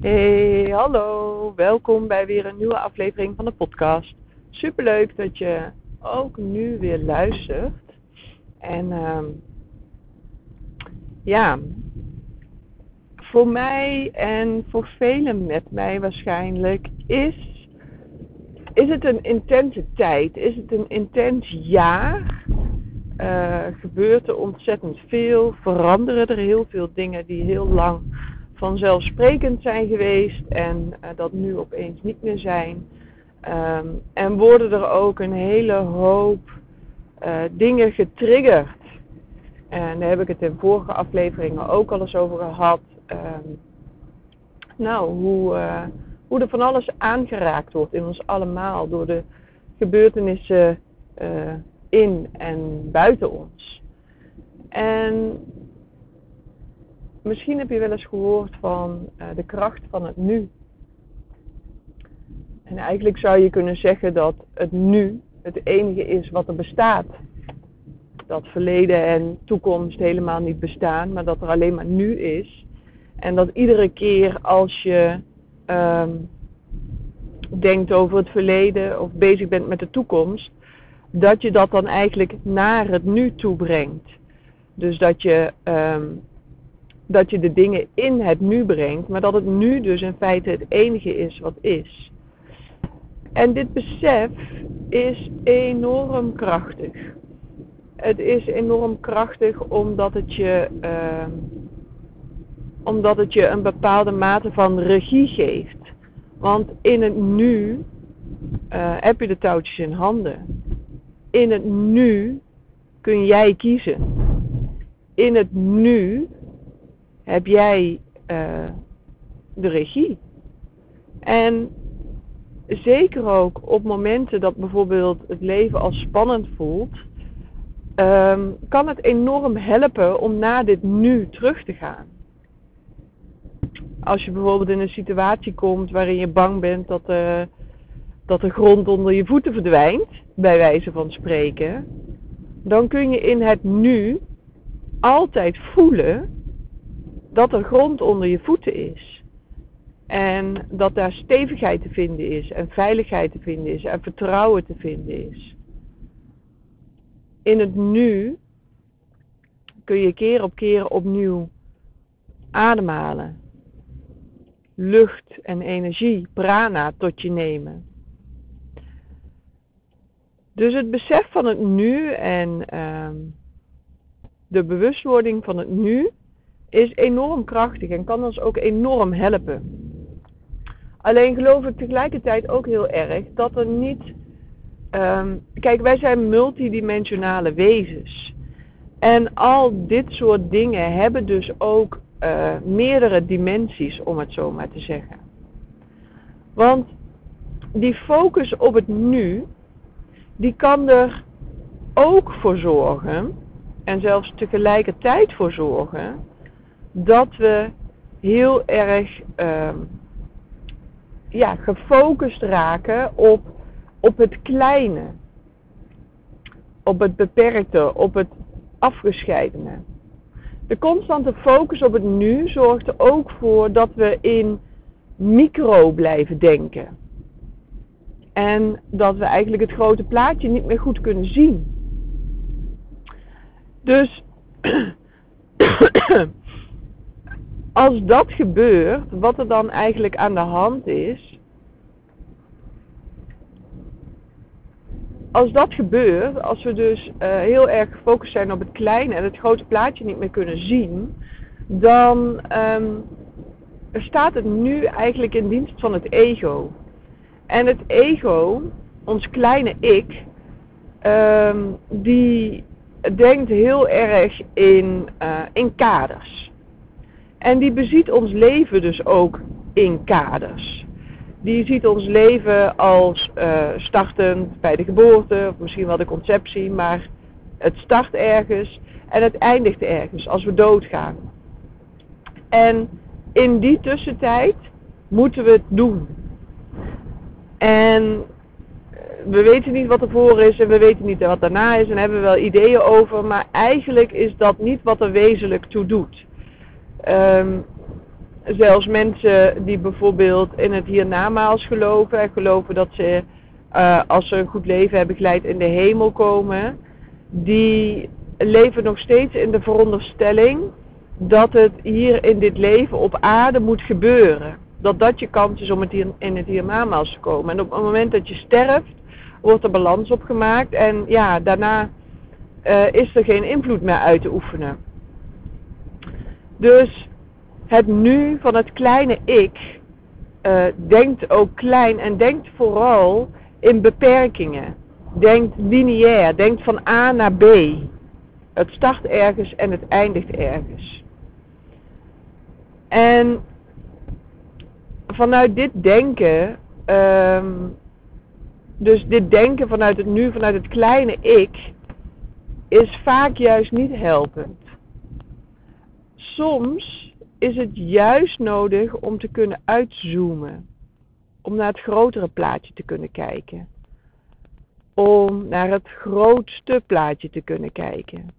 Hey, hallo. Welkom bij weer een nieuwe aflevering van de podcast. Superleuk dat je ook nu weer luistert. En uh, ja, voor mij en voor velen met mij waarschijnlijk is, is het een intense tijd. Is het een intens jaar. Uh, gebeurt er ontzettend veel. Veranderen er heel veel dingen die heel lang vanzelfsprekend zijn geweest en uh, dat nu opeens niet meer zijn. Um, en worden er ook een hele hoop uh, dingen getriggerd. En daar heb ik het in vorige afleveringen ook al eens over gehad. Um, nou, hoe, uh, hoe er van alles aangeraakt wordt in ons allemaal door de gebeurtenissen in en buiten ons. En misschien heb je wel eens gehoord van uh, de kracht van het nu. En eigenlijk zou je kunnen zeggen dat het nu het enige is wat er bestaat. Dat verleden en toekomst helemaal niet bestaan, maar dat er alleen maar nu is. En dat iedere keer als je um, denkt over het verleden of bezig bent met de toekomst, dat je dat dan eigenlijk naar het nu toe brengt. Dus dat je um, dat je de dingen in het nu brengt, maar dat het nu dus in feite het enige is wat is. En dit besef is enorm krachtig. Het is enorm krachtig omdat het je, uh, omdat het je een bepaalde mate van regie geeft. Want in het nu uh, heb je de touwtjes in handen. In het nu kun jij kiezen. In het nu heb jij uh, de regie. En zeker ook op momenten dat bijvoorbeeld het leven als spannend voelt, um, kan het enorm helpen om naar dit nu terug te gaan. Als je bijvoorbeeld in een situatie komt waarin je bang bent dat de, dat de grond onder je voeten verdwijnt, bij wijze van spreken, dan kun je in het nu altijd voelen dat er grond onder je voeten is. En dat daar stevigheid te vinden is en veiligheid te vinden is en vertrouwen te vinden is. In het nu kun je keer op keer opnieuw ademhalen. Lucht en energie, prana, tot je nemen. Dus het besef van het nu en uh, de bewustwording van het nu is enorm krachtig en kan ons ook enorm helpen. Alleen geloof ik tegelijkertijd ook heel erg dat er niet. Um, kijk, wij zijn multidimensionale wezens. En al dit soort dingen hebben dus ook uh, meerdere dimensies, om het zo maar te zeggen. Want die focus op het nu, die kan er ook voor zorgen, en zelfs tegelijkertijd voor zorgen, dat we heel erg uh, ja, gefocust raken op, op het kleine, op het beperkte, op het afgescheidene. De constante focus op het nu zorgt er ook voor dat we in micro blijven denken. En dat we eigenlijk het grote plaatje niet meer goed kunnen zien. Dus als dat gebeurt, wat er dan eigenlijk aan de hand is. Als dat gebeurt, als we dus uh, heel erg gefocust zijn op het kleine en het grote plaatje niet meer kunnen zien, dan um, staat het nu eigenlijk in dienst van het ego. En het ego, ons kleine ik, um, die denkt heel erg in, uh, in kaders. En die beziet ons leven dus ook in kaders. Die ziet ons leven als uh, startend bij de geboorte, of misschien wel de conceptie, maar het start ergens en het eindigt ergens als we doodgaan. En in die tussentijd moeten we het doen. En we weten niet wat er voor is en we weten niet wat daarna is en hebben we wel ideeën over, maar eigenlijk is dat niet wat er wezenlijk toe doet. Um, zelfs mensen die bijvoorbeeld in het hiernamaals geloven en geloven dat ze uh, als ze een goed leven hebben geleid in de hemel komen, die leven nog steeds in de veronderstelling dat het hier in dit leven op aarde moet gebeuren. Dat dat je kans is om het in het hiernamaals te komen. En op het moment dat je sterft, wordt er balans opgemaakt en ja, daarna uh, is er geen invloed meer uit te oefenen. Dus het nu van het kleine ik uh, denkt ook klein en denkt vooral in beperkingen. Denkt lineair, denkt van A naar B. Het start ergens en het eindigt ergens. En vanuit dit denken, um, dus dit denken vanuit het nu, vanuit het kleine ik, is vaak juist niet helpend. Soms is het juist nodig om te kunnen uitzoomen. Om naar het grotere plaatje te kunnen kijken. Om naar het grootste plaatje te kunnen kijken.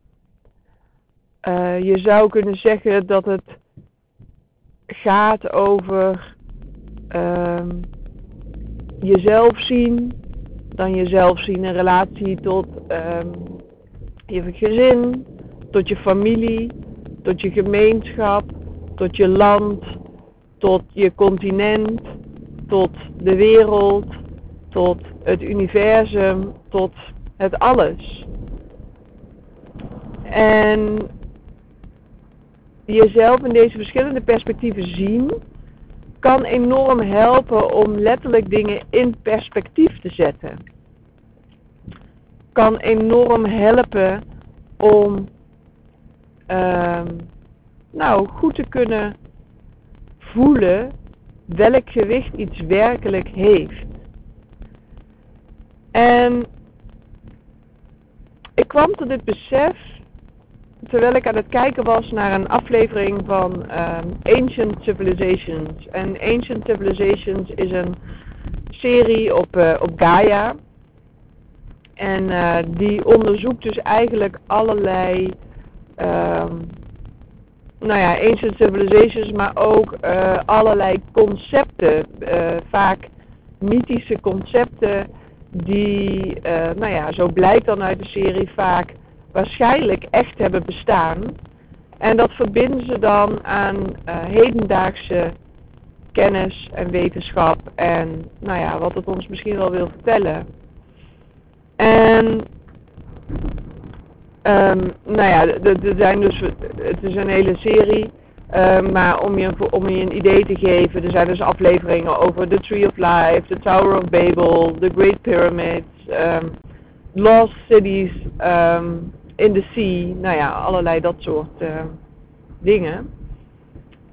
Uh, je zou kunnen zeggen dat het gaat over um, jezelf zien, dan jezelf zien in relatie tot um, je gezin, tot je familie, tot je gemeenschap, tot je land, tot je continent, tot de wereld, tot het universum, tot het alles. En jezelf in deze verschillende perspectieven zien, kan enorm helpen om letterlijk dingen in perspectief te zetten. Kan enorm helpen om uh, nou goed te kunnen voelen welk gewicht iets werkelijk heeft. En ik kwam tot dit besef terwijl ik aan het kijken was naar een aflevering van um, Ancient Civilizations. En Ancient Civilizations is een serie op, uh, op Gaia. En uh, die onderzoekt dus eigenlijk allerlei, um, nou ja, Ancient Civilizations, maar ook uh, allerlei concepten. vaak mythische concepten die, nou ja, zo blijkt dan uit de serie vaak waarschijnlijk echt hebben bestaan. En dat verbinden ze dan aan hedendaagse kennis en wetenschap en nou ja, wat het ons misschien wel wil vertellen. En um, nou ja, er zijn dus, het is een hele serie, um, maar om je, om je een idee te geven, er zijn dus afleveringen over The Tree of Life, The Tower of Babel, The Great Pyramids, um, Lost Cities, in the sea, nou ja, allerlei dat soort dingen.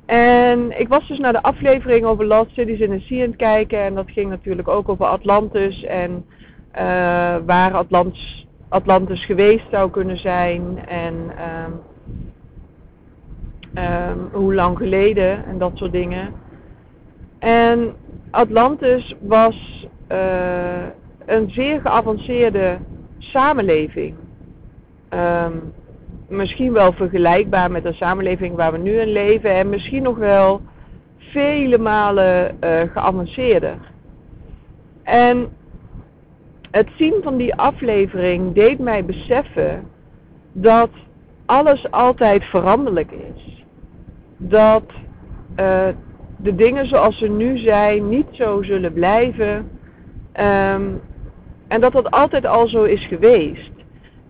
En ik was dus naar de aflevering over Lost Cities in the Sea aan het kijken. En dat ging natuurlijk ook over Atlantis en uh, waar Atlantis, Atlantis geweest zou kunnen zijn. En um, um, hoe lang geleden en dat soort dingen. En Atlantis was uh, een zeer geavanceerde samenleving. Um, misschien wel vergelijkbaar met de samenleving waar we nu in leven en misschien nog wel vele malen uh, geavanceerder. En het zien van die aflevering deed mij beseffen dat alles altijd veranderlijk is. Dat uh, de dingen zoals ze nu zijn niet zo zullen blijven. Um, en dat dat altijd al zo is geweest.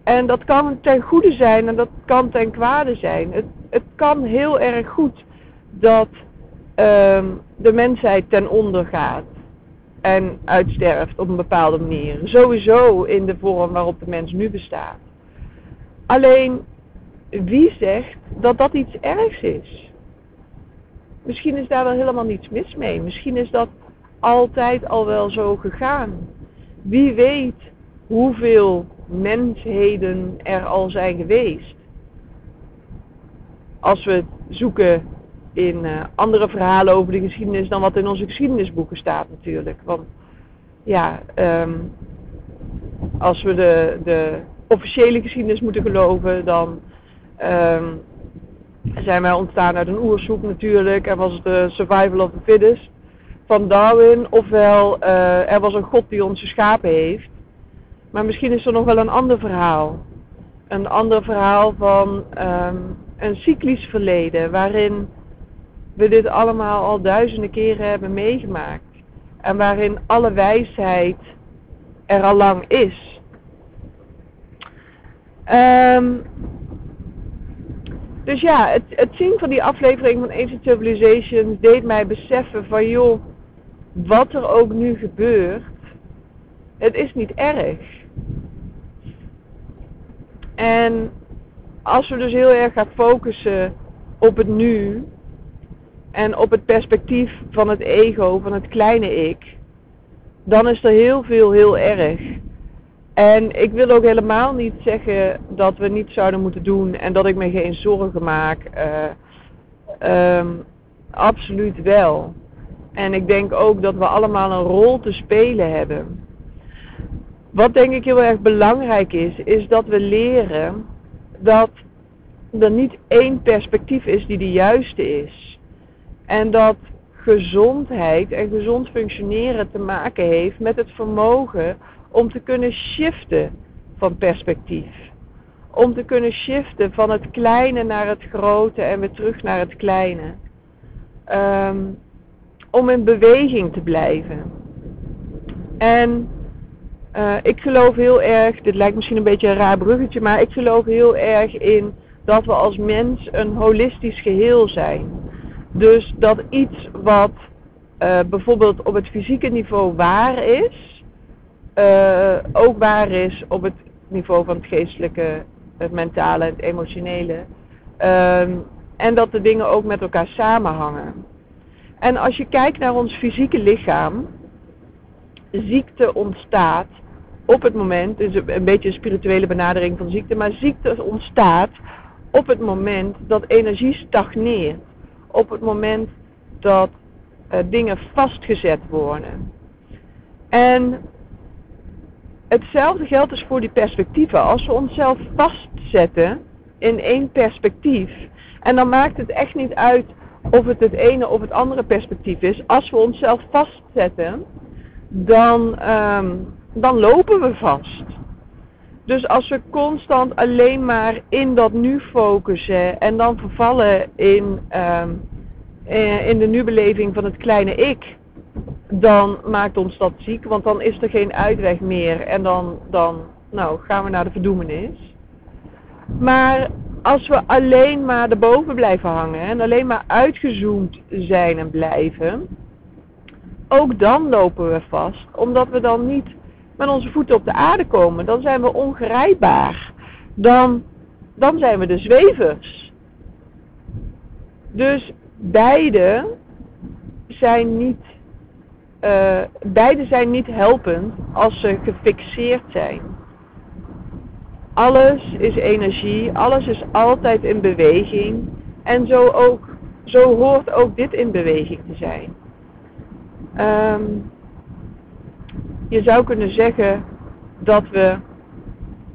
En dat kan ten goede zijn en dat kan ten kwade zijn. Het, het kan heel erg goed dat um, de mensheid ten onder gaat en uitsterft op een bepaalde manier. Sowieso in de vorm waarop de mens nu bestaat. Alleen, wie zegt dat dat iets ergs is? Misschien is daar wel helemaal niets mis mee. Misschien is dat altijd al wel zo gegaan. Wie weet hoeveel mensheden er al zijn geweest. Als we zoeken in uh, andere verhalen over de geschiedenis dan wat in onze geschiedenisboeken staat natuurlijk. Want ja, um, als we de, de officiële geschiedenis moeten geloven, dan um, zijn wij ontstaan uit een oersoep natuurlijk en was het de survival of the fittest van Darwin. Ofwel, uh, er was een God die ons geschapen heeft. Maar misschien is er nog wel een ander verhaal. Een ander verhaal van um, een cyclisch verleden waarin we dit allemaal al duizenden keren hebben meegemaakt. En waarin alle wijsheid er al lang is. Um, dus ja, het, het zien van die aflevering van Ancient Civilizations deed mij beseffen van joh, wat er ook nu gebeurt, het is niet erg. En als we dus heel erg gaan focussen op het nu en op het perspectief van het ego, van het kleine ik, dan is er heel veel heel erg. En ik wil ook helemaal niet zeggen dat we niet zouden moeten doen en dat ik me geen zorgen maak. Uh, um, absoluut wel. En ik denk ook dat we allemaal een rol te spelen hebben. Wat denk ik heel erg belangrijk is, is dat we leren dat er niet één perspectief is die de juiste is. En dat gezondheid en gezond functioneren te maken heeft met het vermogen om te kunnen shiften van perspectief. Om te kunnen shiften van het kleine naar het grote en weer terug naar het kleine. Um, om in beweging te blijven. En uh, ik geloof heel erg, dit lijkt misschien een beetje een raar bruggetje, maar ik geloof heel erg in dat we als mens een holistisch geheel zijn. Dus dat iets wat uh, bijvoorbeeld op het fysieke niveau waar is, uh, ook waar is op het niveau van het geestelijke, het mentale, het emotionele. Um, en dat de dingen ook met elkaar samenhangen. En als je kijkt naar ons fysieke lichaam, ziekte ontstaat op het moment, is een beetje een spirituele benadering van ziekte, maar ziekte ontstaat op het moment dat energie stagneert. Op het moment dat uh, dingen vastgezet worden. En hetzelfde geldt dus voor die perspectieven. Als we onszelf vastzetten in één perspectief, en dan maakt het echt niet uit of het het ene of het andere perspectief is, als we onszelf vastzetten, dan, um, dan lopen we vast. Dus als we constant alleen maar in dat nu focussen en dan vervallen in, um, in de nu-beleving van het kleine ik, dan maakt ons dat ziek, want dan is er geen uitweg meer en dan, dan nou, gaan we naar de verdoemenis. Maar als we alleen maar erboven blijven hangen en alleen maar uitgezoomd zijn en blijven, ook dan lopen we vast, omdat we dan niet met onze voeten op de aarde komen. Dan zijn we ongrijpbaar. Dan, dan zijn we de zwevers. Dus beide zijn niet, uh, beide zijn niet helpend als ze gefixeerd zijn. Alles is energie, alles is altijd in beweging. En zo, ook, zo hoort ook dit in beweging te zijn. Um, je zou kunnen zeggen dat we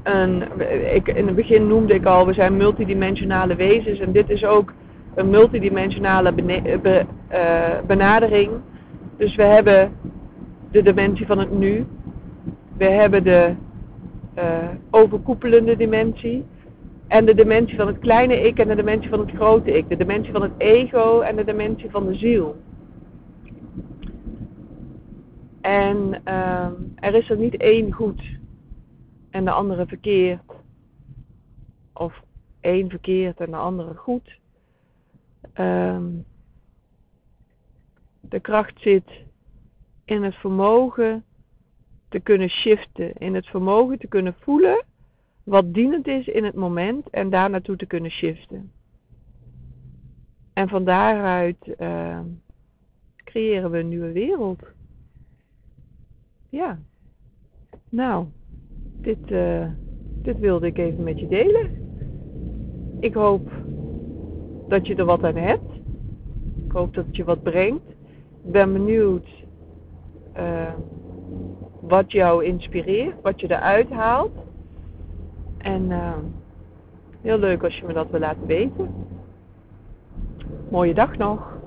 een, ik, in het begin noemde ik al, we zijn multidimensionale wezens en dit is ook een multidimensionale be, uh, benadering. Dus we hebben de dimensie van het nu, we hebben de uh, overkoepelende dimensie. En de dimensie van het kleine ik en de dimensie van het grote ik. De dimensie van het ego en de dimensie van de ziel. En uh, er is er niet één goed en de andere verkeerd. Of één verkeerd en de andere goed. Um, de kracht zit in het vermogen te kunnen shiften, in het vermogen te kunnen voelen wat dienend is in het moment en daar naartoe te kunnen shiften. En van daaruit uh, creëren we een nieuwe wereld. Ja, nou, dit, uh, dit wilde ik even met je delen. Ik hoop dat je er wat aan hebt. Ik hoop dat het je wat brengt. Ik ben benieuwd. Uh, wat jou inspireert, wat je eruit haalt. En uh, heel leuk als je me dat wil laten weten. Mooie dag nog.